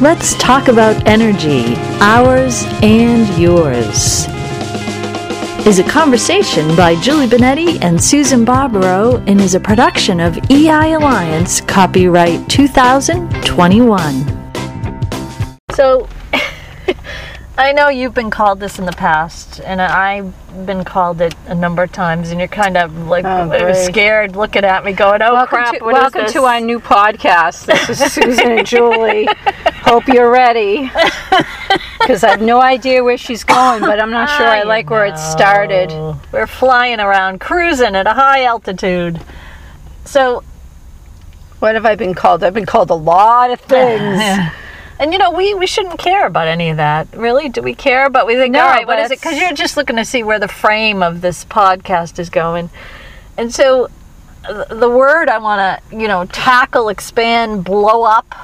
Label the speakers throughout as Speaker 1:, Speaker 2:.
Speaker 1: Let's talk about energy, ours and yours. Is a conversation by Julie Benetti and Susan Barbaro and is a production of EI Alliance, copyright 2021. So, I know you've been called this in the past, and I've been called it a number of times, and you're kind of like
Speaker 2: Oh, uh,
Speaker 1: scared looking at me, going, "Oh
Speaker 2: welcome
Speaker 1: crap!
Speaker 2: to,
Speaker 1: what is
Speaker 2: welcome
Speaker 1: this?"
Speaker 2: to our new podcast. This is Susan and Julie. Hope you're ready. Because I have no idea where she's going, but I'm not sure I, like where it started.
Speaker 1: We're flying around, cruising at a high altitude. So,
Speaker 2: What have I been called? I've been called a lot of things.
Speaker 1: and you know, we, we shouldn't care about any of that. Really? Do we care? But we think,
Speaker 2: No,
Speaker 1: all right, what is it? Because you're just looking to see where the frame of this podcast is going. And so, the word I want to, you know, tackle, expand, blow up,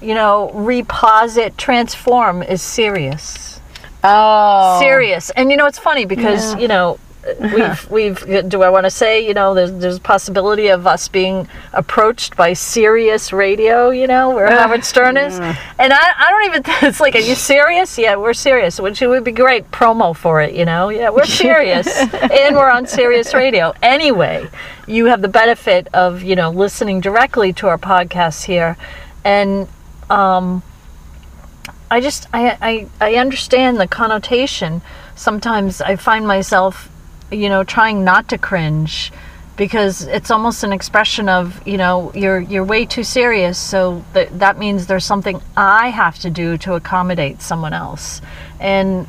Speaker 1: you know, reposit, transform is serious.
Speaker 2: Oh.
Speaker 1: serious. And you know, it's funny because you know. We've, we've. Do I want to say, you know, there's there's a possibility of us being approached by Sirius Radio, you know, where Howard Stern is, and I, I don't even. It's like, are you serious? Yeah, we're serious, which would be great promo for it, you know. Yeah, we're serious, and we're on Sirius Radio. Anyway, you have the benefit of you know listening directly to our podcast here, and um, I just I, I I understand the connotation. Sometimes I find myself, you know, trying not to cringe because it's almost an expression of, you know, you're you're way too serious, so that that means there's something I have to do to accommodate someone else. And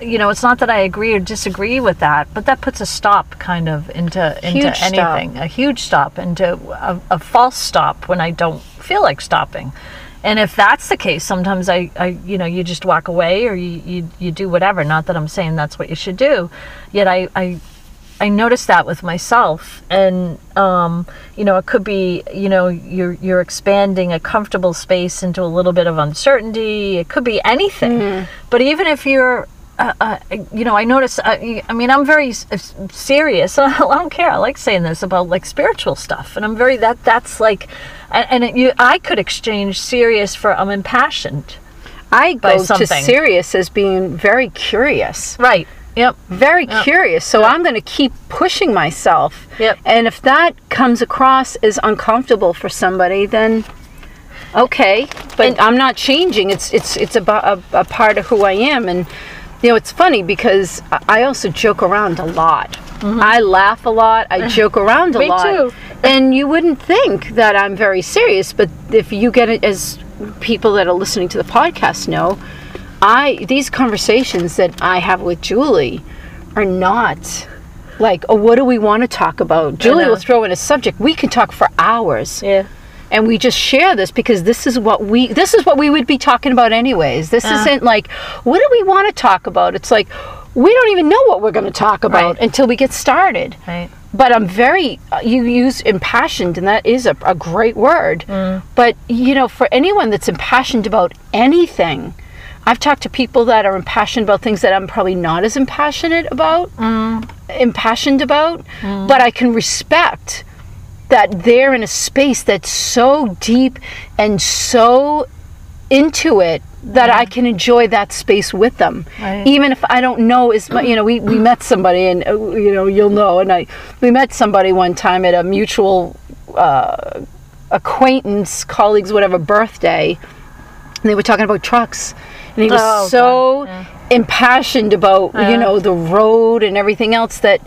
Speaker 1: you know, it's not that I agree or disagree with that, but that puts a stop kind of into into
Speaker 2: Huge stop.
Speaker 1: anything, a huge stop into a, a false stop when I don't feel like stopping. And if that's the case, sometimes I, I you know, you just walk away or you, you, you do whatever. Not that I'm saying that's what you should do. Yet I, I, I noticed that with myself. And, um, you know, it could be, you know, you're, you're expanding a comfortable space into a little bit of uncertainty. It could be anything. But even if you're, uh, uh, you know, I notice. Uh, I mean, I'm very serious. I don't care. I like saying this about like spiritual stuff, and I'm very that. That's like, and, and it, you, I could exchange serious for I'm impassioned.
Speaker 2: I go to serious as being very curious.
Speaker 1: Right. Yep.
Speaker 2: Very curious. So I'm going to keep pushing myself.
Speaker 1: Yep.
Speaker 2: And if that comes across as uncomfortable for somebody, then okay. But I'm not changing. It's it's it's about a, a part of who I am. And you know, it's funny because I also joke around a lot. I laugh a lot. I joke around a
Speaker 1: Mm-hmm. Me
Speaker 2: lot.
Speaker 1: too.
Speaker 2: And you wouldn't think that I'm very serious, but if you get it as people that are listening to the podcast know, I these conversations that I have with Julie are not like, oh, what do we want to talk about? Julie will throw in a subject. We can talk for hours.
Speaker 1: Yeah.
Speaker 2: And we just share this because this is what we this is what we would be talking about anyways. This uh-huh. isn't like what do we want to talk about? It's like we don't even know what we're going to talk about
Speaker 1: Right.
Speaker 2: until we get started.
Speaker 1: Right.
Speaker 2: But I'm very, uh, you use impassioned, and that is a, a great word. Mm. But, you know, for anyone that's impassioned about anything, I've talked to people that are impassioned about things that I'm probably not as impassionate about, mm. impassioned about, mm. but I can respect that they're in a space that's so deep and so into it that I can enjoy that space with them,
Speaker 1: Right.
Speaker 2: even if I don't know as much. You know, we, we met somebody, and uh, you know, you'll know. And I we met somebody one time at a mutual uh, acquaintance, colleagues, whatever birthday, and they were talking about trucks, and he was
Speaker 1: Oh,
Speaker 2: so
Speaker 1: yeah.
Speaker 2: impassioned about you know the road and everything else that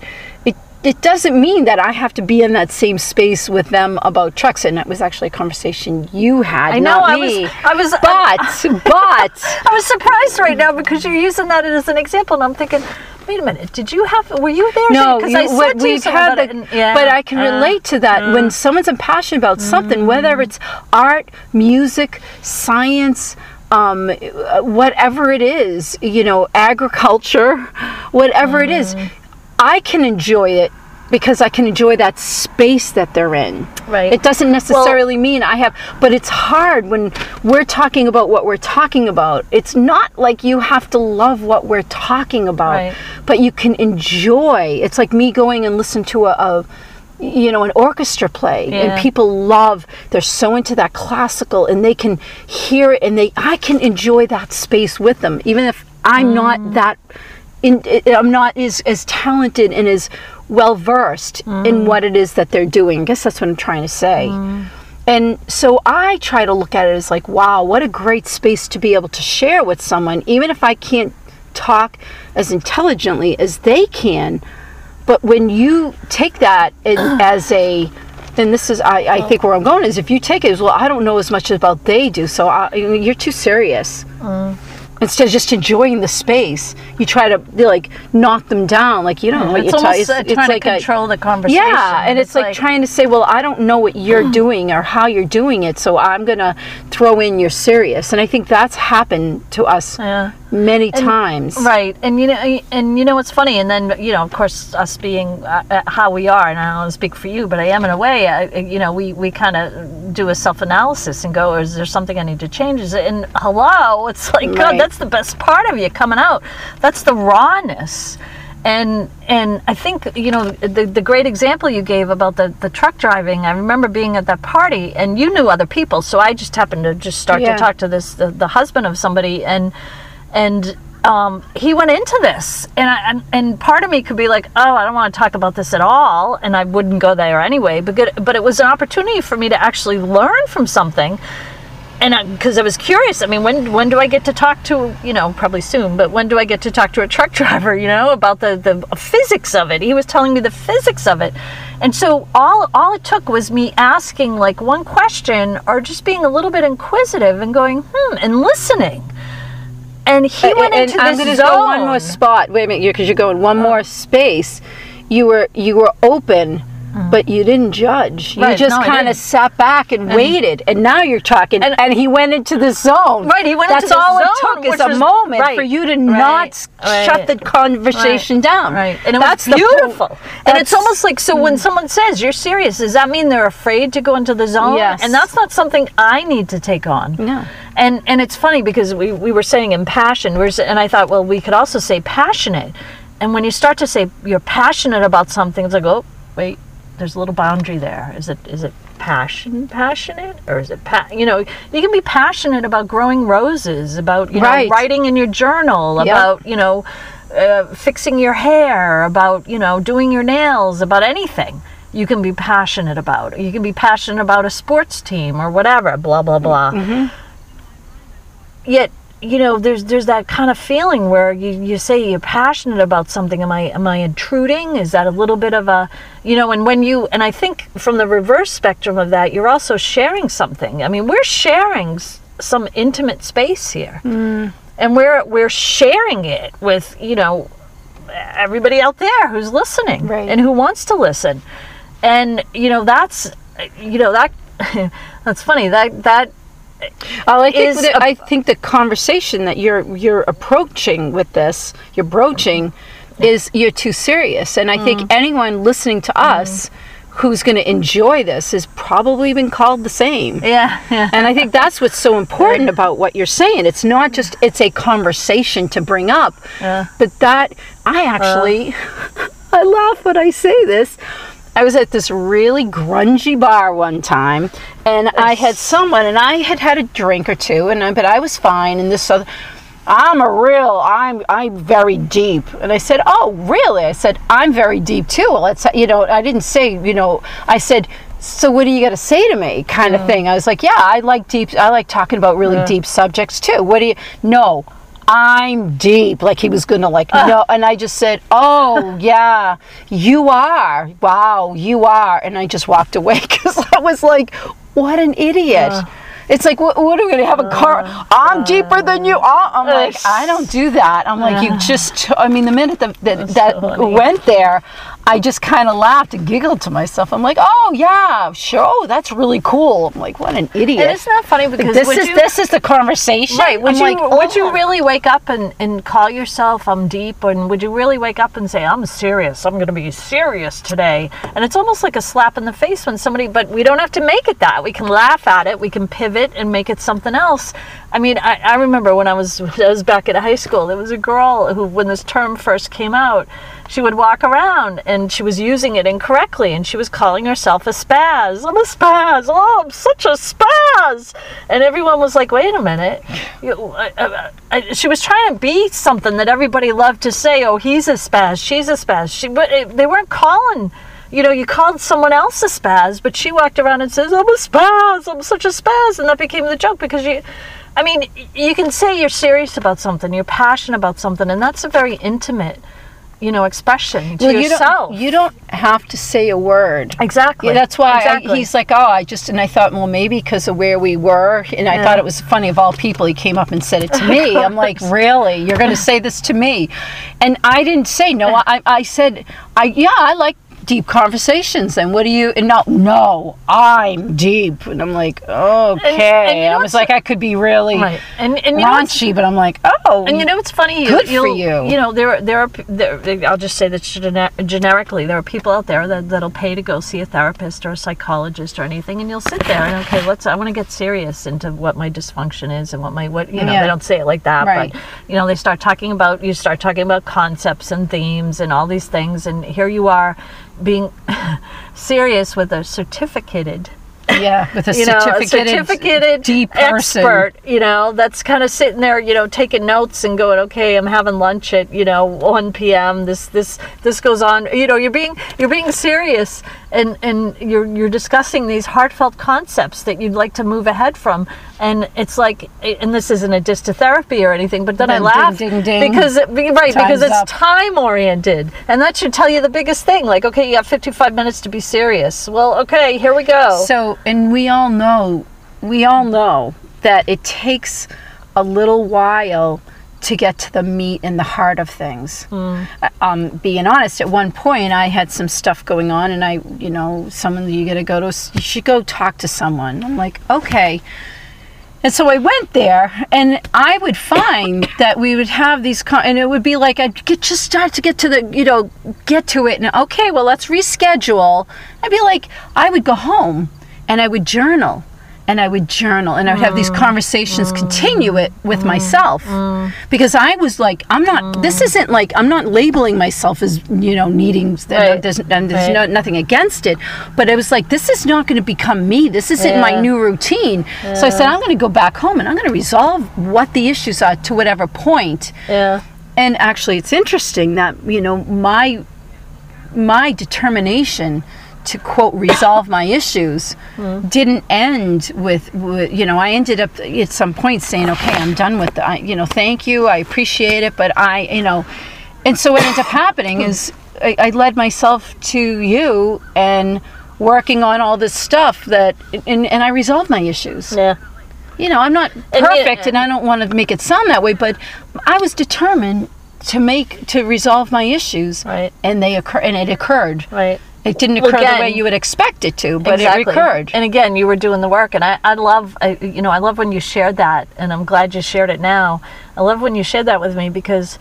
Speaker 2: it doesn't mean that I have to be in that same space with them about trucks. And that was actually a conversation you had,
Speaker 1: I know. I
Speaker 2: me.
Speaker 1: was. I was.
Speaker 2: but but
Speaker 1: I was surprised right now because you're using that as an example, and I'm thinking, wait a minute, did you have? Were you there?
Speaker 2: no,
Speaker 1: because I said to you
Speaker 2: we've
Speaker 1: something
Speaker 2: had the,
Speaker 1: it, and- yeah,
Speaker 2: but I can
Speaker 1: uh,
Speaker 2: relate to that when someone's impassioned about something, whether it's art, music, science. Um, uh, whatever it is, you know, agriculture, whatever it is, I can enjoy it because I can enjoy that space that they're in.
Speaker 1: Right.
Speaker 2: It doesn't necessarily mean I have, but it's hard when we're talking about what we're talking about. It's not like you have to love what we're talking about,
Speaker 1: Right.
Speaker 2: but you can enjoy. It's like me going and listen to a, a you know an orchestra play
Speaker 1: Yeah.
Speaker 2: and people love they're so into that classical and they can hear it and they i can enjoy that space with them even if i'm
Speaker 1: Mm.
Speaker 2: not that in, i'm not as, as talented and as well versed
Speaker 1: Mm.
Speaker 2: in what it is that they're doing i guess that's what i'm trying to say and so I try to look at it as like, wow, what a great space to be able to share with someone, even if I can't talk as intelligently as they can. But when you take that in- as a, and this is, I, I think where I'm going is if you take it as, well, I don't know as much about they do, so I, you're too serious. Instead of just enjoying the space, you try to like knock them down, like you don't know what
Speaker 1: It's
Speaker 2: you're talking.
Speaker 1: almost uh, trying to control the conversation.
Speaker 2: Yeah, and it's, like, trying to say, well, I don't know what you're doing or how you're doing it, so I'm gonna throw in you're serious. And I think that's happened to us
Speaker 1: Yeah.
Speaker 2: Many times.
Speaker 1: Right, and you know, and you know what's funny, and then you know, of course, us being uh, uh, how we are, and I don't speak for you, but I am in a way. I, you know, we we kind of do a self analysis and go, is there something I need to change? Is it? And hello, it's like God, that's the best part of you coming out. That's the rawness. And and I think you know the the great example you gave about the the truck driving. I remember being at that party, and you knew other people, so I just happened to just start
Speaker 2: Yeah.
Speaker 1: to talk to this the, the husband of somebody, and and um, he went into this, and, I, and and part of me could be like, oh, I don't want to talk about this at all, and I wouldn't go there anyway. But good, but it was an opportunity for me to actually learn from something, and because I, was curious. I mean, when when do I get to talk to you know probably soon, but when do I get to talk to a truck driver? You know about the the physics of it. He was telling me the physics of it, and so all all it took was me asking like one question or just being a little bit inquisitive and going hmm and listening. And he went
Speaker 2: and
Speaker 1: into
Speaker 2: I'm
Speaker 1: this
Speaker 2: gonna
Speaker 1: zone.
Speaker 2: go one more spot. Wait a minute, because you're going one uh-huh. more space. You were you were open, but you didn't judge. You
Speaker 1: Mm. Right,
Speaker 2: just
Speaker 1: no,
Speaker 2: kind of sat back and, waited, and now you're talking. And,
Speaker 1: And-
Speaker 2: he went into the zone.
Speaker 1: Right, he went
Speaker 2: That's
Speaker 1: into the zone.
Speaker 2: That's all it took is
Speaker 1: which
Speaker 2: a
Speaker 1: was-
Speaker 2: moment
Speaker 1: right,
Speaker 2: for you to
Speaker 1: right,
Speaker 2: not shut the conversation down.
Speaker 1: Right, and it
Speaker 2: That's
Speaker 1: was
Speaker 2: po-
Speaker 1: beautiful. and it's almost like so when someone says you're serious, does that mean they're afraid to go into the zone?
Speaker 2: Yes.
Speaker 1: And that's not something I need to take on.
Speaker 2: No.
Speaker 1: And and it's funny because we, we were saying impassioned, we're, and I thought, well, we could also say passionate. And when you start to say you're passionate about something, it's like, oh, wait, there's a little boundary there. Is it is it passion passionate or is it pa- you know you can be passionate about growing roses about you know writing in your journal
Speaker 2: Yep.
Speaker 1: about you know uh, fixing your hair about you know doing your nails about anything you can be passionate about you can be passionate about a sports team or whatever blah blah blah yet you know there's there's that kind of feeling where you, you say you're passionate about something. Am i am i intruding? Is that a little bit of a you know and when you and i think from the reverse spectrum of that you're also sharing something. I mean we're sharing some intimate space here. Mm. And we're we're sharing it with you know everybody out there who's listening
Speaker 2: Right.
Speaker 1: and who wants to listen. And you know that's you know that that's funny. That that
Speaker 2: Well, I think,
Speaker 1: is
Speaker 2: that-
Speaker 1: a-
Speaker 2: I think the conversation that you're you're approaching with this, you're broaching, is you're too serious. And I
Speaker 1: Mm.
Speaker 2: think anyone listening to us who's going to enjoy this has probably been called the same.
Speaker 1: yeah yeah
Speaker 2: And I think that's what's so important about what you're saying. It's not just it's a conversation to bring up,
Speaker 1: Yeah.
Speaker 2: but that I actually I laugh when I say this. I was at this really grungy bar one time, and I had someone, and I had had a drink or two, and I, but I was fine. And this other, I'm a real, I'm I'm very deep, and I said, oh really? I said I'm very deep too. Well, it's you know, I didn't say you know, I said. So what do you got to say to me, kind of mm. thing? I was like, yeah, I like deep. I like talking about really deep subjects too. What do you? No, I'm deep. Like he was gonna like no, and I just said, "Oh yeah, you are. Wow, you are." And I just walked away because I was like, "What an idiot." It's like, what, what are we gonna have a car? I'm deeper than you are. I'm like, I don't do that. I'm like, you just. I mean, the minute that that, that
Speaker 1: funny.
Speaker 2: went there, I just kind of laughed and giggled to myself. I'm like, oh yeah, sure, oh, that's really cool. I'm like, what an idiot.
Speaker 1: And isn't that funny because
Speaker 2: this is
Speaker 1: you,
Speaker 2: this is the conversation.
Speaker 1: right? Would
Speaker 2: I'm
Speaker 1: you
Speaker 2: like,
Speaker 1: would you
Speaker 2: oh.
Speaker 1: really wake up and, and call yourself I'm deep, and would you really wake up and say I'm serious? I'm going to be serious today. And it's almost like a slap in the face when somebody. But we don't have to make it that. We can laugh at it. We can pivot and make it something else. I mean, I, I remember when I was I was back at high school. There was a girl who, when this term first came out, she would walk around and she was using it incorrectly and she was calling herself a spaz. I'm a spaz. Oh, I'm such a spaz. And everyone was like, wait a minute. She was trying to be something that everybody loved to say. Oh, he's a spaz. She's a spaz. She, but they weren't calling you know, you called someone else a spaz, but she walked around and says, I'm a spaz, I'm such a spaz. And that became the joke because you, I mean, you can say you're serious about something, you're passionate about something, and that's a very intimate, you know, expression to
Speaker 2: Well, you
Speaker 1: yourself.
Speaker 2: don't, you don't have to say a word.
Speaker 1: exactly.
Speaker 2: Yeah, that's why I- he's like, oh, I just, and I thought, well, maybe because of where we were, and I thought it was funny of all people, he came up and said it to me. I'm like, really? You're going to say this to me? And I didn't say no. I, I said, I yeah, I like deep conversations. And what do you? And no, no, I'm deep. And I'm like, okay.
Speaker 1: and you know
Speaker 2: I was like, I could be really
Speaker 1: right. And, and you know what's-
Speaker 2: raunchy, but I'm like, oh,
Speaker 1: And you know what's funny? You,
Speaker 2: Good for you.
Speaker 1: You know there there are there, I'll just say that generically there are people out there that that'll pay to go see a therapist or a psychologist or anything, and you'll sit there and okay, let's I want to get serious into what my dysfunction is and what my what you know
Speaker 2: Yeah.
Speaker 1: they don't say it like that,
Speaker 2: Right.
Speaker 1: but you know they start talking about you start talking about concepts and themes and all these things, and here you are being serious with a certificated
Speaker 2: yeah, with a
Speaker 1: you know, a
Speaker 2: certificated,
Speaker 1: certificated
Speaker 2: deep person.
Speaker 1: expert, you know, that's kind of sitting there, you know, taking notes and going, okay, I'm having lunch at, you know, 1 p.m. This, this, this goes on. You know, you're being, you're being serious and, and you're, you're discussing these heartfelt concepts that you'd like to move ahead from. And it's like, and this isn't a diss to therapy or anything, but then I laugh
Speaker 2: ding, ding, ding.
Speaker 1: because, it, right, because it's
Speaker 2: up.
Speaker 1: time oriented. And that should tell you the biggest thing. Like, okay, you have 55 minutes to be serious. Well, okay, here we go.
Speaker 2: So, and we all know, we all know that it takes a little while to get to the meat and the heart of things.
Speaker 1: Hmm.
Speaker 2: Uh, Um, being honest, at one point I had some stuff going on, and I, you know, someone you got to go to, you should go talk to someone. I'm like, okay. And so I went there, and I would find that we would have these, con- and it would be like I'd get, just start to get to the, you know, get to it, and okay, well, let's reschedule. I'd be like, I would go home, and I would journal, and I would journal, and I would have these mm. conversations, continue it with mm. myself, mm. because I was like, I'm not. This isn't like I'm not labeling myself as you know needing.
Speaker 1: Right.
Speaker 2: There's, and there's
Speaker 1: Right.
Speaker 2: no, nothing against it, but I was like, this is not going to become me. This isn't my new routine. So I said, I'm going to go back home and I'm going to resolve what the issues are to whatever point.
Speaker 1: yeah.
Speaker 2: And actually, it's interesting that you know my my determination to quote resolve my issues didn't end with, with you know I ended up at some point saying okay I'm done with the, I, you know thank you I appreciate it but I you know and so what ends up happening is I, I led myself to you and working on all this stuff that and, and I resolved my issues
Speaker 1: Yeah.
Speaker 2: you know, I'm not perfect and I don't want to make it sound that way, but I was determined to make to resolve my issues
Speaker 1: Right.
Speaker 2: and they occur and it occurred.
Speaker 1: Right.
Speaker 2: It didn't occur the way you would expect it to, but
Speaker 1: exactly.
Speaker 2: it occurred.
Speaker 1: And again, you were doing the work, and I, I love, I, you know, I love when you shared that, and I'm glad you shared it now. I love when you shared that with me because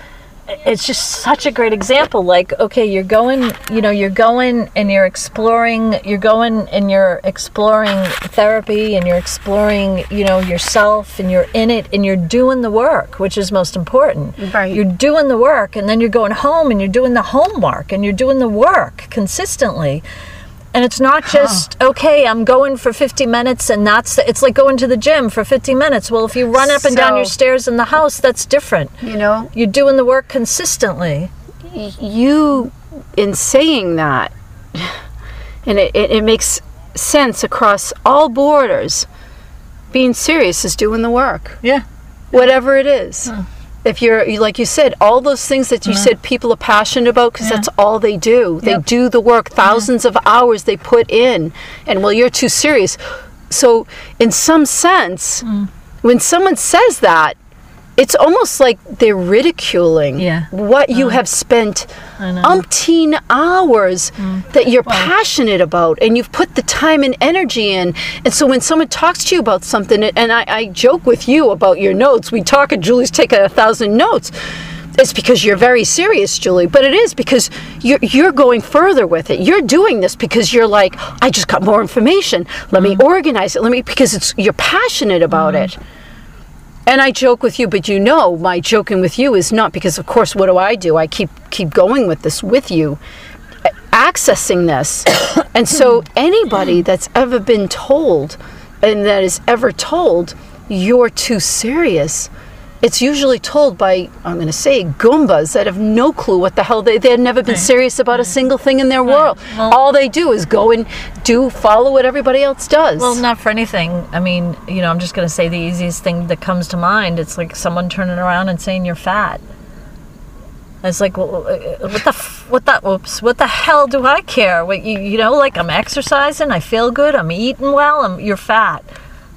Speaker 1: it's just such a great example. Like, okay, you're going, you know, you're going and you're exploring, you're going and you're exploring therapy, and you're exploring, you know, yourself, and you're in it, and you're doing the work, which is most important.
Speaker 2: Right.
Speaker 1: You're doing the work, and then you're going home and you're doing the homework, and you're doing the work consistently. And it's not just okay. I'm going for 50 minutes, and that's it's like going to the gym for 50 minutes. Well, if you run up and down your stairs in the house, that's different.
Speaker 2: You know,
Speaker 1: You're doing the work consistently.
Speaker 2: you in saying that, and it, it, it makes sense across all borders. Being serious is doing the work.
Speaker 1: Yeah,
Speaker 2: whatever it is. Hmm. If you're like you said, all those things that you mm-hmm. said people are passionate about because that's all they do. They
Speaker 1: Yep.
Speaker 2: do the work, mm-hmm. thousands of hours they put in, and well, you're too serious. So, in some sense, mm. when someone says that, it's almost like they're ridiculing
Speaker 1: Yeah.
Speaker 2: what you uh-huh. have spent umpteen hours mm. that you're passionate about and you've put the time and energy in. And so when someone talks to you about something, and I, I joke with you about your notes, we talk and Julie's taken a thousand notes. It's because you're very serious, Julie, but it is because you're, you're going further with it. You're doing this because you're like, I just got more information. Let me mm. organize it. Let me, because it's, you're passionate about mm. it And I joke with you, but you know my joking with you is not because of course what do I do? I keep keep going with this with you accessing this. and so anybody that's ever been told and that is ever told you're too serious it's usually told by I'm going to say goombas that have no clue what the hell they they had never been serious about a single thing in their world.
Speaker 1: Well-
Speaker 2: All they do is go and do follow what everybody else does.
Speaker 1: Well, not for anything. I mean, you know, I'm just going to say the easiest thing that comes to mind. It's like someone turning around and saying you're fat. It's like, well, uh, what the, f- what the, oops, what the hell do I care? What you, you know, like I'm exercising, I feel good, I'm eating well, I'm, you're fat.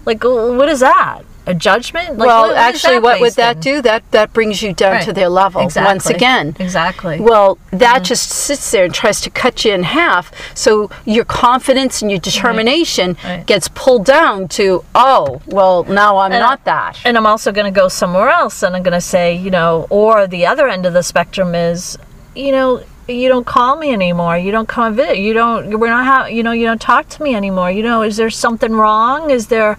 Speaker 1: Like, uh, what is that? A judgment? Like,
Speaker 2: well,
Speaker 1: what- what
Speaker 2: actually, what would
Speaker 1: based
Speaker 2: that do? That that brings you down to their level once
Speaker 1: Exactly.
Speaker 2: again.
Speaker 1: Exactly. Mm-hmm.
Speaker 2: Well, that just sits there and tries to cut you in half. So your confidence and your determination
Speaker 1: Right.
Speaker 2: gets pulled down to, oh, well, now I'm
Speaker 1: And
Speaker 2: not
Speaker 1: I-
Speaker 2: that.
Speaker 1: And I'm also going to go somewhere else and I'm going to say, you know, or the other end of the spectrum is, you know, you don't call me anymore. You don't come visit. You don't, we're not, ha- you know, you don't talk to me anymore. You know, is there something wrong? Is there,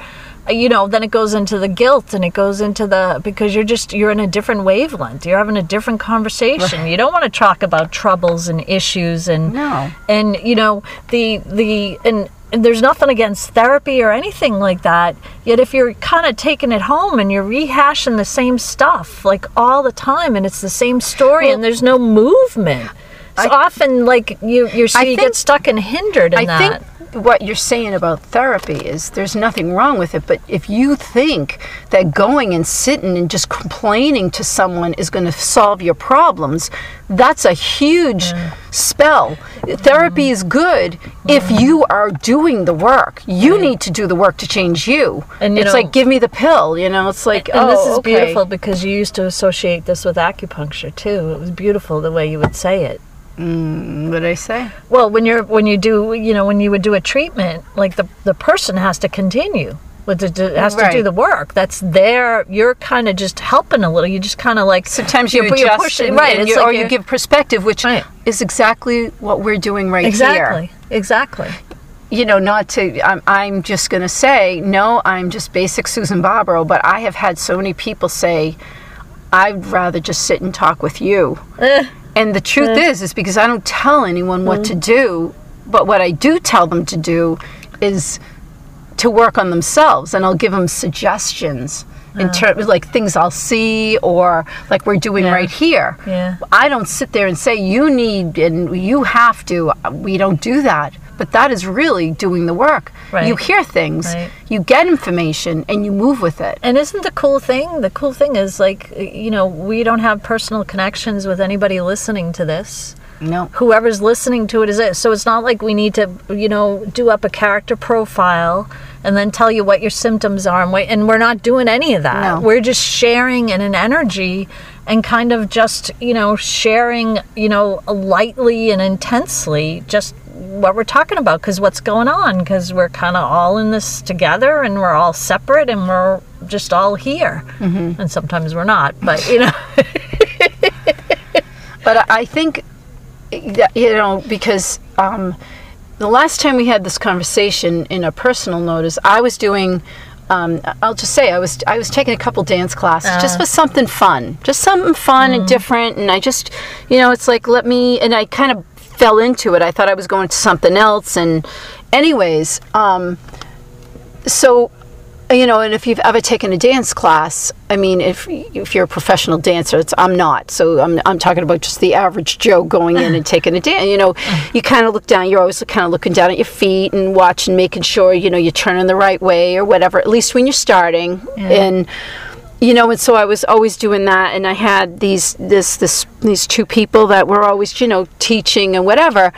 Speaker 1: you know, then it goes into the guilt and it goes into the, because you're just, you're in a different wavelength. You're having a different conversation. You don't want to talk about troubles and issues and,
Speaker 2: No.
Speaker 1: and you know the the and, and there's nothing against therapy or anything like that yet if you're kind of taking it home and you're rehashing the same stuff like all the time and it's the same story and there's no movement it's often like you you're so you
Speaker 2: think-
Speaker 1: get stuck and hindered in that.
Speaker 2: I
Speaker 1: that
Speaker 2: think what you're saying about therapy is there's nothing wrong with it, but if you think that going and sitting and just complaining to someone is going to solve your problems, that's a huge spell. Therapy mm. is good if mm. you are doing the work. You need to do the work to change you.
Speaker 1: And, you
Speaker 2: it's
Speaker 1: know-
Speaker 2: like give me the pill, you know. It's like
Speaker 1: and
Speaker 2: oh,
Speaker 1: this is oh,
Speaker 2: okay.
Speaker 1: beautiful because you used to associate this with acupuncture too it was beautiful the way you would say it Mm,
Speaker 2: what did I say?
Speaker 1: Well, when you're when you do you know when you would do a treatment, like the the person has to continue with the, has to do the work. That's there. You're kind of just helping a little. You just kind of like
Speaker 2: Sometimes you
Speaker 1: you're- you're pushing-
Speaker 2: and,
Speaker 1: right?
Speaker 2: and
Speaker 1: it's
Speaker 2: you,
Speaker 1: like
Speaker 2: or you give perspective, which
Speaker 1: Right.
Speaker 2: is exactly what we're doing right here.
Speaker 1: exactly exactly.
Speaker 2: you know, not to, I'm, I'm just going to say, no, I'm just basic Susan Barbaro, but I have had so many people say, I'd rather just sit and talk with you.
Speaker 1: Eh.
Speaker 2: And the truth is, is because I don't tell anyone what to mm-hmm. do, but what I do tell them to do is to work on themselves, and I'll give them suggestions in oh. terms like things I'll see or like we're doing
Speaker 1: Yeah.
Speaker 2: right here.
Speaker 1: Yeah.
Speaker 2: I don't sit there and say you need and you have to. We don't do that. But that is really doing the work.
Speaker 1: Right.
Speaker 2: You hear things,
Speaker 1: Right.
Speaker 2: you get information, and you move with it.
Speaker 1: And isn't the cool thing? The cool thing is like you know we don't have personal connections with anybody listening to this.
Speaker 2: No.
Speaker 1: whoever's listening to it is it. So it's not like we need to, you know, do up a character profile and then tell you what your symptoms are. And, wait, and we're not doing any of that.
Speaker 2: No.
Speaker 1: We're just sharing in an energy and kind of just, you know, sharing, you know, lightly and intensely just what we're talking about because what's going on because we're kind of all in this together and we're all separate and we're just all here. And sometimes we're not but you know.
Speaker 2: But I- think, you know, because um, the last time we had this conversation in a personal note is I was doing. Um, I'll just say I was I was taking a couple dance classes just for something fun, just something fun and different, and I just, you know, it's like let me, and I kind of fell into it. I thought I was going to something else, and anyways, um, so you know, and if you've ever taken a dance class, I mean, if if you're a professional dancer, it's, I'm not. So I'm I'm talking about just the average Joe going in and taking a dance. You know, you kind of look down. You're always kind of looking down at your feet and watching, making sure you know you're turning the right way or whatever. At least when you're starting, and you know, and so I was always doing that. And I had these this this these two people that were always you know teaching and whatever.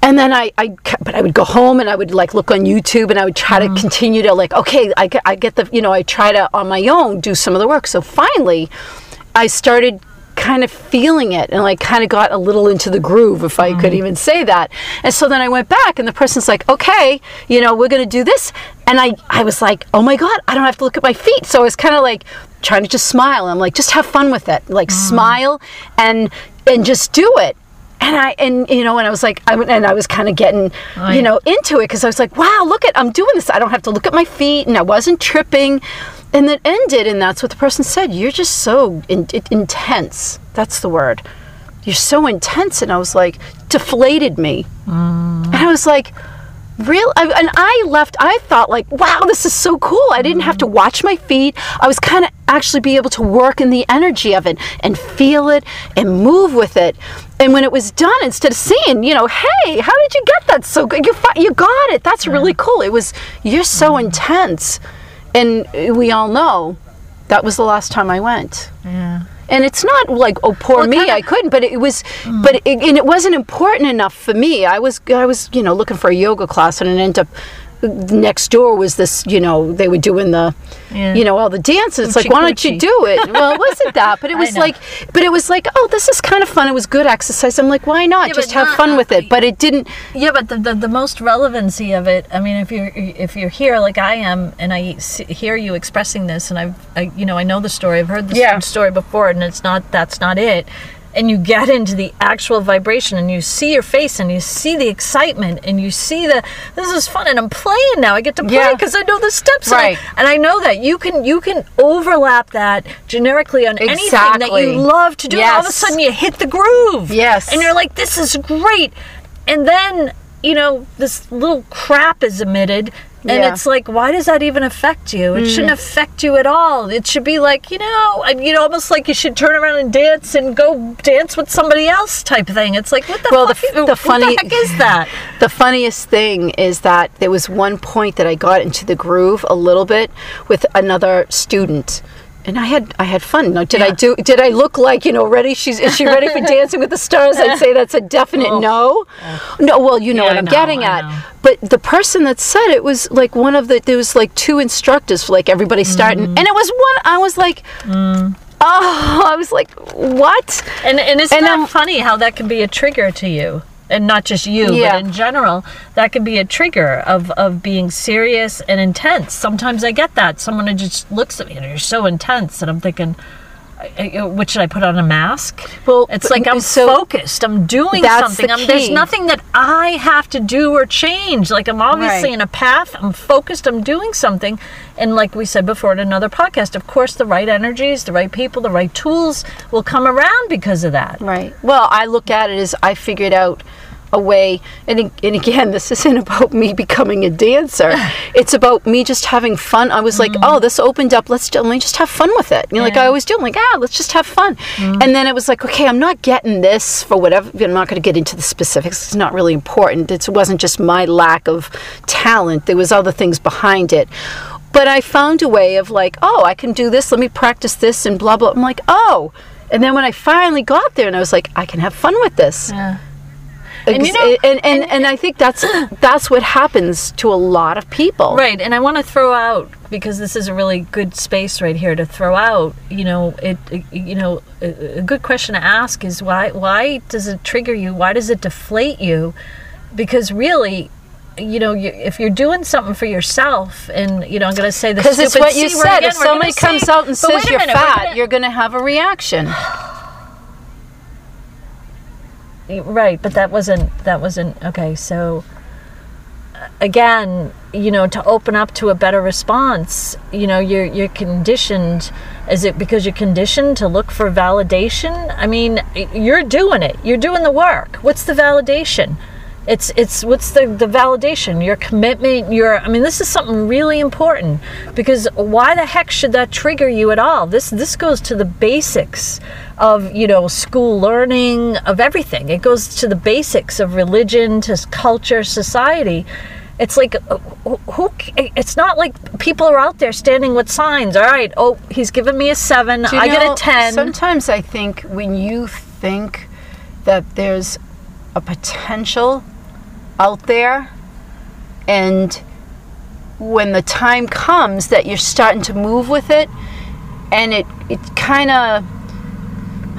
Speaker 2: And then I, I, but I would go home and I would like look on YouTube and I would try to mm-hmm. continue to like, okay, I, I get the, you know, I try to on my own do some of the work. So finally, I started kind of feeling it and like kind of got a little into the groove, if I could mm. even say that. And so then I went back and the person's like, okay, you know, we're going to do this. And I, I was like, oh my God, I don't have to look at my feet. So I was kind of like trying to just smile. I'm like, just have fun with it. Like mm. smile and, and just do it and I and you know and I was like I and I was kind of getting you know into it because I was like wow look at I'm doing this I don't have to look at my feet and I wasn't tripping and it ended, and that's what the person said. You're just so in, it- intense. That's the word. You're so intense, and I was like, deflated me. Mm. And I was like, real. I, and I left. I thought like, wow, this is so cool. I didn't have to mm. watch my feet. I was kind of actually be able to work in the energy of it and feel it and move with it. And when it was done, instead of saying, you know, hey, how did you get that so good? You you got it. That's really cool. It was you're so mm. intense, and we all know that was the last time I went.
Speaker 1: Yeah.
Speaker 2: And it's not like oh poor me
Speaker 1: kinda-
Speaker 2: I couldn't, but it was, mm. but it, and it wasn't important enough for me. I was I was you know looking for a yoga class and it ended up next door was this you know they were doing the
Speaker 1: Yeah.
Speaker 2: you know all the dances. It's like why don't you do it? Well, it wasn't that, but it was like but it was like oh this is kind of fun. It was good exercise. I'm like why not
Speaker 1: Yeah,
Speaker 2: just have
Speaker 1: not-
Speaker 2: fun with it? But it didn't.
Speaker 1: Yeah, but the, the, the most relevancy of it, I mean, if you're if you're here like I am, and I hear you expressing this, and I've I, you know I know the story, I've heard the
Speaker 2: Yeah.
Speaker 1: story before, and it's not that's not it. And you get into the actual vibration, and you see your face, and you see the excitement, and you see the this is fun, and I'm playing now. I get to play
Speaker 2: Yeah.
Speaker 1: because I know the steps, and I-
Speaker 2: Right.
Speaker 1: And I, know that you can you can overlap that generically on anything that you love to do. And all of a sudden, you hit the groove.
Speaker 2: Yes.
Speaker 1: and you're like, this is great. And then, you know, this little crap is emitted. And
Speaker 2: Yeah. Mm.
Speaker 1: it's like, why does that even affect you? It shouldn't affect you at all. It should be like, you know, you know, almost like you should turn around and dance and go dance with somebody else type thing. It's like, what the
Speaker 2: Well, the
Speaker 1: fuck?
Speaker 2: f- the funny-
Speaker 1: the heck is that?
Speaker 2: The funniest thing is that there was one point that I got into the groove a little bit with another student. And I had I had fun. Now, did I do? Did I look like you know ready? She's is she ready for Dancing with the Stars? I'd say that's a definite no. No, well, you know
Speaker 1: Oh. Yeah,
Speaker 2: what I'm
Speaker 1: know,
Speaker 2: getting
Speaker 1: I
Speaker 2: at.
Speaker 1: know.
Speaker 2: But the person that said it was like one of the there was like two instructors for like everybody starting,
Speaker 1: Mm.
Speaker 2: and it was one. I was like, oh, I was like, what?
Speaker 1: And, and isn't
Speaker 2: And,
Speaker 1: that
Speaker 2: um,
Speaker 1: funny how that can be a trigger to you? And not just you,
Speaker 2: Yeah.
Speaker 1: but in general, that can be a trigger of, of being serious and intense. Sometimes I get that. Someone just looks at me and you're so intense, and I'm thinking, what should I put on a mask?
Speaker 2: Well,
Speaker 1: it's like I'm
Speaker 2: so
Speaker 1: focused. I'm doing something.
Speaker 2: the
Speaker 1: I'm, there's nothing that I have to do or change. Like I'm obviously
Speaker 2: Right.
Speaker 1: in a path. I'm focused. I'm doing something. And like we said before in another podcast, of course, the right energies, the right people, the right tools will come around because of that.
Speaker 2: Right. Well, I look at it as I figured out a way, and, and again, this isn't about me becoming a dancer. It's about me just having fun. I was like, oh, this opened up. Let's let me just have fun with it. You know, like I always do. I'm like, ah, let's just have fun. And then it was like, okay, I'm not getting this for whatever. I'm not going to get into the specifics. It's not really important. It wasn't just my lack of talent. There was other things behind it. But I found a way of like, oh, I can do this. Let me practice this and blah blah. I'm like, oh. And then when I finally got there, and I was like, I can have fun with this.
Speaker 1: Yeah.
Speaker 2: And,
Speaker 1: you know-
Speaker 2: and, and, and I think that's that's what happens to a lot of people.
Speaker 1: Right, and I want to throw out because this is a really good space right here to throw out. You know, it. You know, a, good question to ask is why? Why does it trigger you? Why does it deflate you? Because really. You know, you, if you're doing something for yourself, and you know, I'm going to say this
Speaker 2: Because it's what you
Speaker 1: C
Speaker 2: said.
Speaker 1: again,
Speaker 2: If somebody comes
Speaker 1: say-
Speaker 2: out and says you're fat,
Speaker 1: gonna-
Speaker 2: you're going to have a reaction.
Speaker 1: right but that wasn't that wasn't okay so uh, again you know to open up to a better response you know you're you're conditioned. Is it because you're conditioned to look for validation? I mean you're doing it. You're doing the work. What's the validation it's it's what's the the validation? Your commitment your i mean this is something really important because why the heck should that trigger you at all? This this goes to the basics of you know school learning of everything. It goes to the basics of religion to culture society. It's like uh, who it's not like people are out there standing with signs. All right oh he's giving me a 7
Speaker 2: Do you
Speaker 1: i get a 10
Speaker 2: Sometimes I think when you think that there's a potential out there, and when the time comes that you're starting to move with it, and it it kind of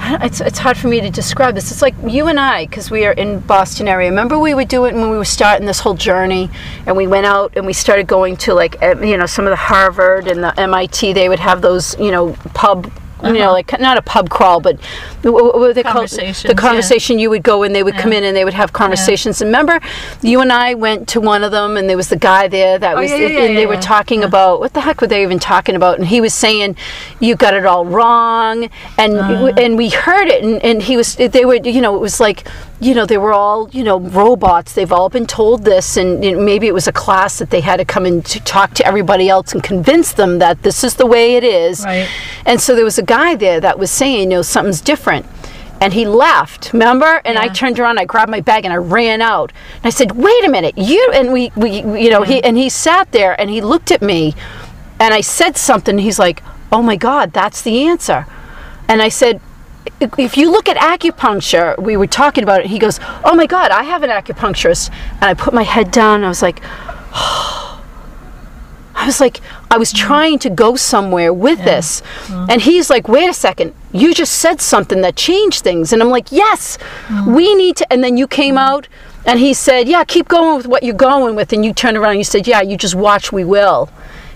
Speaker 2: it's, it's hard for me to describe this. It's like you and I, because we are in Boston area. Remember we would do it when we were starting this whole journey, and we went out and we started going to like eh, you know some of the Harvard and the MIT. They would have those you know pub you know, like not a pub crawl, but what, what were they called? The
Speaker 1: yeah.
Speaker 2: conversation you would go and they would come in and they would have conversations. And remember, you and I went to one of them, and there was the guy there that was,
Speaker 1: Oh, yeah, yeah,
Speaker 2: and
Speaker 1: yeah,
Speaker 2: they were
Speaker 1: yeah.
Speaker 2: talking about what the heck were they even talking about? And he was saying, "You got it all wrong," and
Speaker 1: Uh.
Speaker 2: and we heard it, and, and he was, they were, you know, it was like, you know, they were all, you know, robots. They've all been told this, and you know, maybe it was a class that they had to come and to talk to everybody else and convince them that this is the way it is.
Speaker 1: Right.
Speaker 2: And so there was a guy there that was saying, you know, something's different. And he left, remember? And I turned around, I grabbed my bag, and I ran out. And I said, "Wait a minute, you!" And we, we, we- you know, he and he sat there and he looked at me, and I said something. He's like, "Oh my God, that's the answer." And I said, "If you look at acupuncture, we were talking about it." He goes, "Oh my God, I have an acupuncturist." And I put my head down. And I was like, I was like, I was mm-hmm. trying to go somewhere with this. Mm-hmm. And he's like, wait a second, you just said something that changed things. And I'm like, yes, mm-hmm. we need to. And then you came out and he said, yeah, keep going with what you're going with. And you turned around and you said, yeah, you just watch, we will.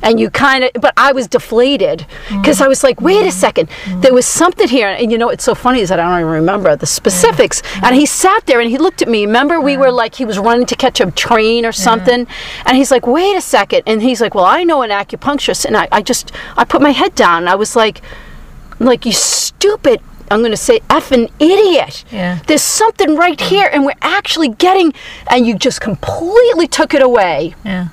Speaker 2: And you kind of, but I was deflated because I was like, wait a second, there was something here. And you know, it's so funny is that I don't even remember the specifics. And he sat there and he looked at me. Remember, we were like, he was running to catch a train or something. And he's like, wait a second. And he's like, well, I know an acupuncturist. And I, I just, I put my head down. And I was like, like, you stupid. I'm going to say effing idiot.
Speaker 1: Yeah.
Speaker 2: There's something right here, and we're actually getting, and you just completely took it away.
Speaker 1: Yeah.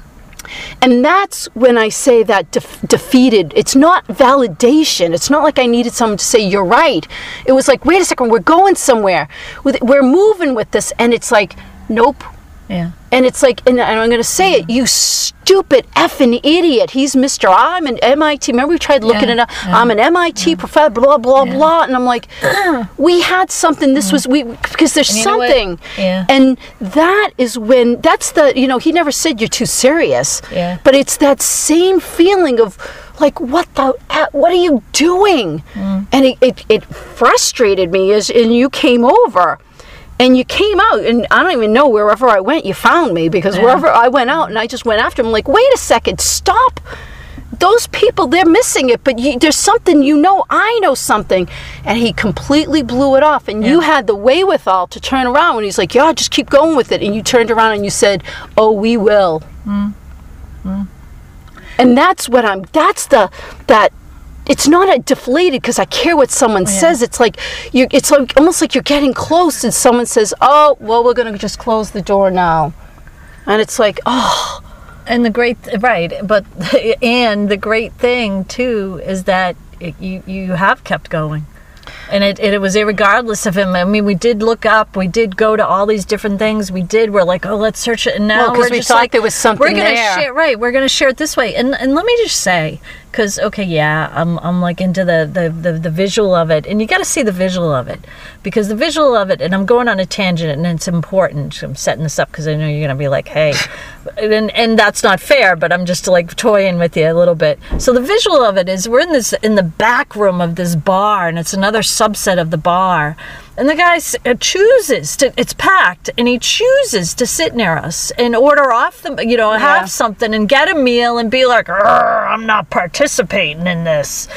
Speaker 2: And that's when I say that def- defeated. It's not validation. It's not like I needed someone to say, you're right. It was like, wait a second, we're going somewhere. We're moving with this. And it's like, nope.
Speaker 1: Yeah.
Speaker 2: And it's like, and I'm going to say it, you stupid effing idiot. He's Mr. I'm an MIT. Remember we tried looking
Speaker 1: Yeah,
Speaker 2: it up? I'm an MIT professor, blah, blah, blah. And I'm like, we had something. This was, we, because there's something.
Speaker 1: Yeah.
Speaker 2: And that is when, that's the, you know, he never said you're too serious.
Speaker 1: Yeah.
Speaker 2: But it's that same feeling of, like, what the, uh, what are you doing?
Speaker 1: Mm.
Speaker 2: And it, it, it frustrated me as, and you came over and you came out and i don't even know wherever i went you found me because wherever i went out and i just went after him like wait a second stop. Those people they're missing it but you, there's something you know i know something. And he completely blew it off and you had the wherewithal to turn around and he's like yeah just keep going with it. And you turned around and you said oh we will. Mm. Mm. And that's what i'm that's the that it's not a deflated because I care what someone oh, says. It's like you. It's like almost like you're getting close, and someone says, "Oh, well, we're going to just close the door now," and it's like, "Oh,
Speaker 1: And the great right, but and the great thing too is that it, you you have kept going, and it it was irregardless of him. I mean, we did look up, we did go to all these different things. We did. We're like, oh, let's search it, and now
Speaker 2: Well,
Speaker 1: we're
Speaker 2: we
Speaker 1: just like,
Speaker 2: there was something
Speaker 1: We're gonna
Speaker 2: there.
Speaker 1: share right. We're gonna share it this way, and and let me just say, because okay, yeah, I'm I'm like into the the the, the visual of it, and you got to see the visual of it, because the visual of it, and I'm going on a tangent, and it's important. I'm setting this up because I know you're gonna be like, hey, and and that's not fair, but I'm just like toying with you a little bit. So the visual of it is we're in this in the back room of this bar, and it's another subset of the bar. And the guy uh, chooses to, it's packed, and he chooses to sit near us and order off the, you know,
Speaker 2: Yeah.
Speaker 1: have something and get a meal and be like, I'm not participating in this.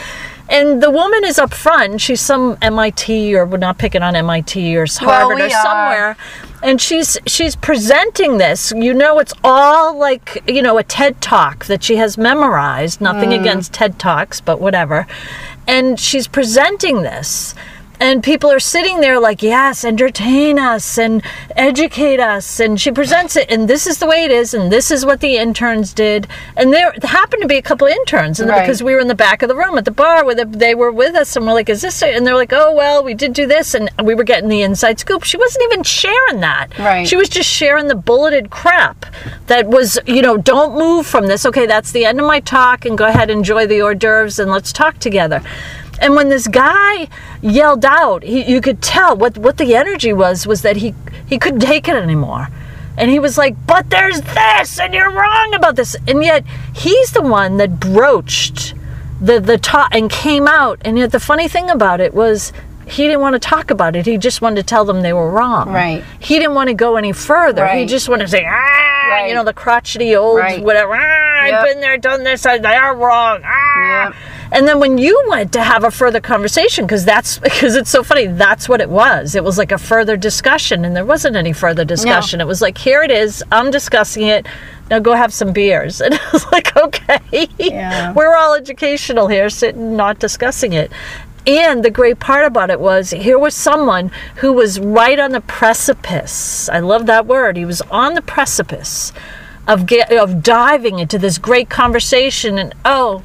Speaker 1: And the woman is up front. She's some MIT or we're not picking on MIT or Harvard
Speaker 2: we
Speaker 1: or
Speaker 2: are.
Speaker 1: somewhere. And she's she's presenting this. You know, it's all like you know a TED talk that she has memorized. Nothing
Speaker 2: Mm.
Speaker 1: against TED talks, but whatever. And she's presenting this and people are sitting there like yes entertain us and educate us and she presents it and this is the way it is and this is what the interns did and there happened to be a couple of interns and
Speaker 2: Right.
Speaker 1: because we were in the back of the room at the bar where the, they were with us and we're like is this it? and they're like oh well we did do this and we were getting the inside scoop she wasn't even sharing that
Speaker 2: Right.
Speaker 1: she was just sharing the bulleted crap that was you know don't move from this okay that's the end of my talk and go ahead and enjoy the hors d'oeuvres and let's talk together and when this guy yelled out, he, you could tell what, what the energy was was that he he couldn't take it anymore. And he was like, "But there's this, and you're wrong about this." And yet he's the one that broached the the talk and came out. And yet the funny thing about it was he didn't want to talk about it. He just wanted to tell them they were wrong.
Speaker 2: Right.
Speaker 1: He didn't want to go any further.
Speaker 2: Right.
Speaker 1: He just wanted to say, "Ah,"
Speaker 2: Right.
Speaker 1: you know, the crotchety old
Speaker 2: Right.
Speaker 1: whatever. Ah,
Speaker 2: Yep.
Speaker 1: I've been there, done this. I- They are wrong. Ah. "Ah!" And then when you went to have a further conversation, because that's because it's so funny, that's what it was. It was like a further discussion, and there wasn't any further discussion. It was like, here it is, I'm discussing it. Now go have some beers. And I was like, okay,
Speaker 2: Yeah.
Speaker 1: we're all educational here, sitting not discussing it. And the great part about it was here was someone who was right on the precipice. I love that word. He was on the precipice of get, of diving into this great conversation and oh,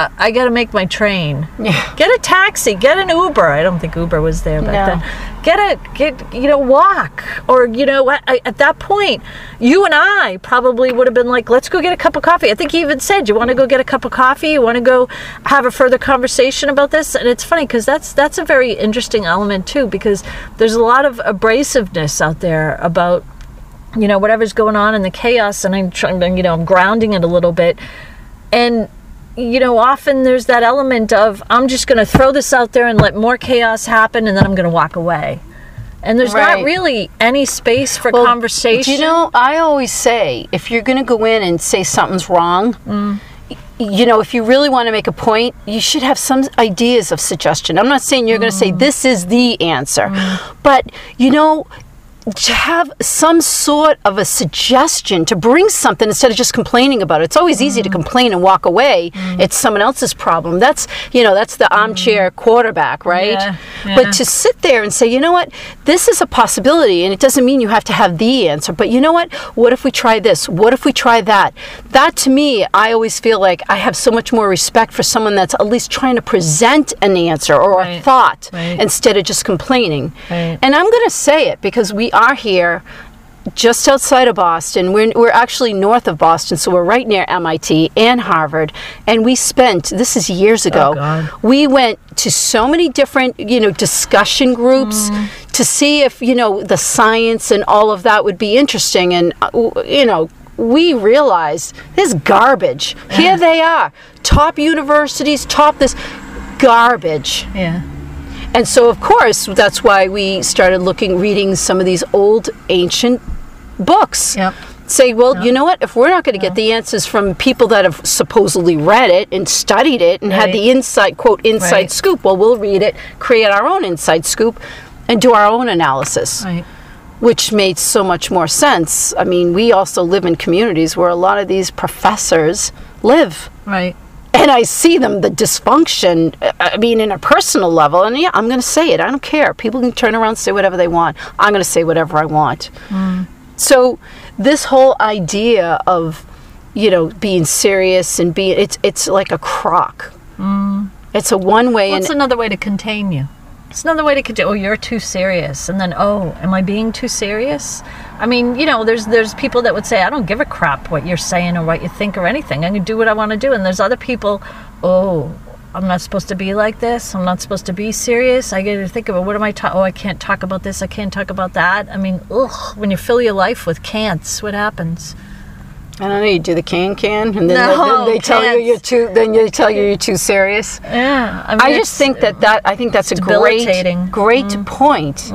Speaker 1: I, I got to make my train.
Speaker 2: Yeah.
Speaker 1: Get a taxi, get an Uber. I don't think Uber was there back
Speaker 2: No.
Speaker 1: then. Get a get you know walk or you know at, at that point you and I probably would have been like let's go get a cup of coffee. I think he even said you want to go get a cup of coffee, you want to go have a further conversation about this and it's funny cuz that's that's a very interesting element too because there's a lot of abrasiveness out there about you know whatever's going on in the chaos and I'm trying to you know I'm grounding it a little bit and you know often there's that element of I'm just going to throw this out there and let more chaos happen and then I'm going to walk away and there's
Speaker 2: Right.
Speaker 1: not really any space for
Speaker 2: Well,
Speaker 1: conversation
Speaker 2: you know, I always say if you're going to go in and say something's wrong,
Speaker 1: Mm.
Speaker 2: you know, if you really want to make a point, you should have some ideas of suggestion. I'm not saying you're going to
Speaker 1: Mm.
Speaker 2: say this is the answer, but you know, have some sort of a suggestion to bring something instead of just complaining about it. It's always easy to
Speaker 1: Mm.
Speaker 2: complain and walk away. It's someone else's problem. That's, you know, that's the armchair quarterback, right?
Speaker 1: Mm. Yeah,
Speaker 2: But to sit there and say, you know what, this is a possibility, and it doesn't mean you have to have the answer, but you know what, what if we try this? What if we try that? That to me, I always feel like I have so much more respect for someone that's at least trying to present an answer or a thought
Speaker 1: Right.
Speaker 2: instead of just complaining.
Speaker 1: Right.
Speaker 2: And I'm going to say it because we are here just outside of Boston. We're, we're actually north of Boston, so we're right near MIT and Harvard. And we spent, this is years ago,
Speaker 1: Oh,
Speaker 2: we went to so many different, you know, discussion groups
Speaker 1: Mm.
Speaker 2: to see if, you know, the science and all of that would be interesting. And, uh, you know, we realized this garbage. Here they are. Top universities, top this garbage.
Speaker 1: yeah
Speaker 2: And so, of course, that's why we started looking, reading some of these old, ancient books.
Speaker 1: Yep.
Speaker 2: Say, well, you know what? If we're not going to get the answers from people that have supposedly read it and studied it and had the inside, quote, inside
Speaker 1: Right.
Speaker 2: scoop, well, we'll read it, create our own inside scoop, and do our own analysis,
Speaker 1: right
Speaker 2: which made so much more sense. I mean, we also live in communities where a lot of these professors live
Speaker 1: right
Speaker 2: and I see them the dysfunction. uh, uh I mean, in a personal level, and yeah, I'm going to say it. I don't care. People can turn around and say whatever they want. I'm going to say whatever I want. Mm. So this whole idea of you know being serious and being it's it's like a crock. Mm. It's a one way
Speaker 1: What's another way to contain you? It's another way to contain. Oh, you're too serious, and then oh, am I being too serious? I mean, you know, there's there's people that would say, I don't give a crap what you're saying or what you think or anything. I can do what I want to do, and there's other people. Oh, I'm not supposed to be like this. I'm not supposed to be serious. I get to think about what am I talking? Oh, I can't talk about this. I can't talk about that. I mean, ugh. When you fill your life with can'ts, what happens?
Speaker 2: I don't know. You do the can can, and then,
Speaker 1: No,
Speaker 2: then they tell you you're too. Then they tell you you're too serious.
Speaker 1: Yeah, I, mean,
Speaker 2: I just think that that I think that's a great
Speaker 1: debilitating. Mm.
Speaker 2: great point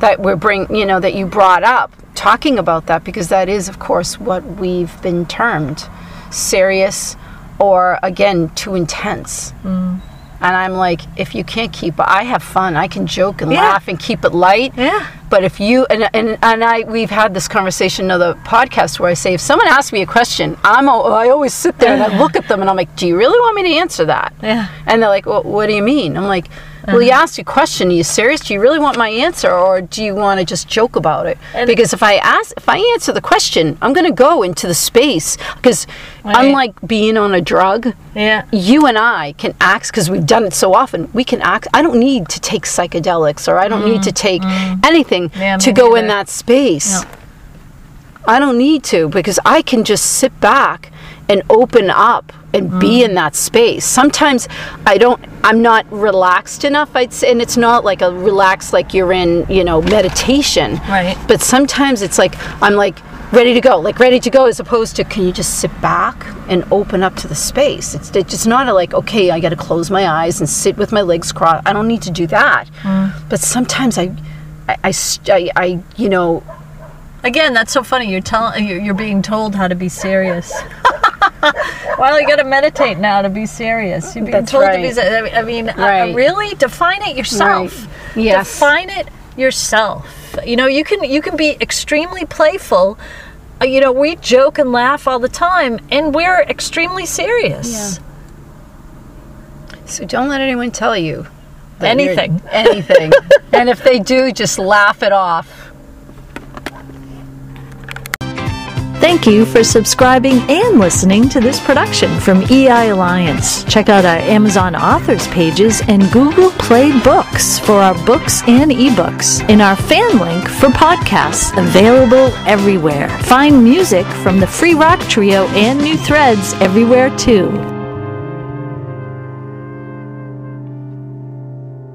Speaker 2: that we're bring you know that you brought up talking about that because that is of course what we've been termed serious or again too intense.
Speaker 1: Mm.
Speaker 2: And I'm like, if you can't keep, I have fun. I can joke and
Speaker 1: Yeah.
Speaker 2: laugh and keep it light.
Speaker 1: Yeah.
Speaker 2: But if you and, and and I we've had this conversation in other podcasts where I say if someone asks me a question, I'm I always sit there and I look at them and I'm like, do you really want me to answer that?
Speaker 1: Yeah.
Speaker 2: And they're like, well, what do you mean? I'm like, well,
Speaker 1: Uh-huh.
Speaker 2: you asked you a question. Are you serious? Do you really want my answer, or do you want to just joke about it?
Speaker 1: And-
Speaker 2: because if I ask, if I answer the question, I'm going to go into the space. Because
Speaker 1: Right.
Speaker 2: unlike being on a drug,
Speaker 1: Yeah.
Speaker 2: you and I can act because we've done it so often. We can act. I don't need to take psychedelics, or I don't need to take anything
Speaker 1: Mm, Yeah,
Speaker 2: to go in that space.
Speaker 1: No.
Speaker 2: I don't need to because I can just sit back and open up and
Speaker 1: Mm.
Speaker 2: be in that space. Sometimes I don't I'm not relaxed enough I'd say and it's not like a relaxed like you're in, you know, meditation.
Speaker 1: Right.
Speaker 2: But sometimes it's like I'm like ready to go, like ready to go as opposed to can you just sit back and open up to the space. It's it's just not a like okay, I got to close my eyes and sit with my legs crossed. I don't need to do that.
Speaker 1: Mm.
Speaker 2: But sometimes I I, I, I, I you know,
Speaker 1: Again, that's so funny. You're telling you're being told how to be serious. well, you got to meditate now to be serious. You're being
Speaker 2: That's
Speaker 1: told
Speaker 2: right.
Speaker 1: to be. I mean, uh, really define it yourself.
Speaker 2: Right. Yes.
Speaker 1: Define it yourself. You know, you can you can be extremely playful. Uh, You know, we joke and laugh all the time, and we're extremely serious.
Speaker 2: So don't let anyone tell you
Speaker 1: Anything.
Speaker 2: Anything. and if they do, just laugh it off.
Speaker 1: Thank you for subscribing and listening to this production from EI Alliance. Check out our Amazon authors pages and Google Play Books for our books and ebooks, and our fan link for podcasts available everywhere. Find music from the Free Rock Trio and New Threads everywhere too.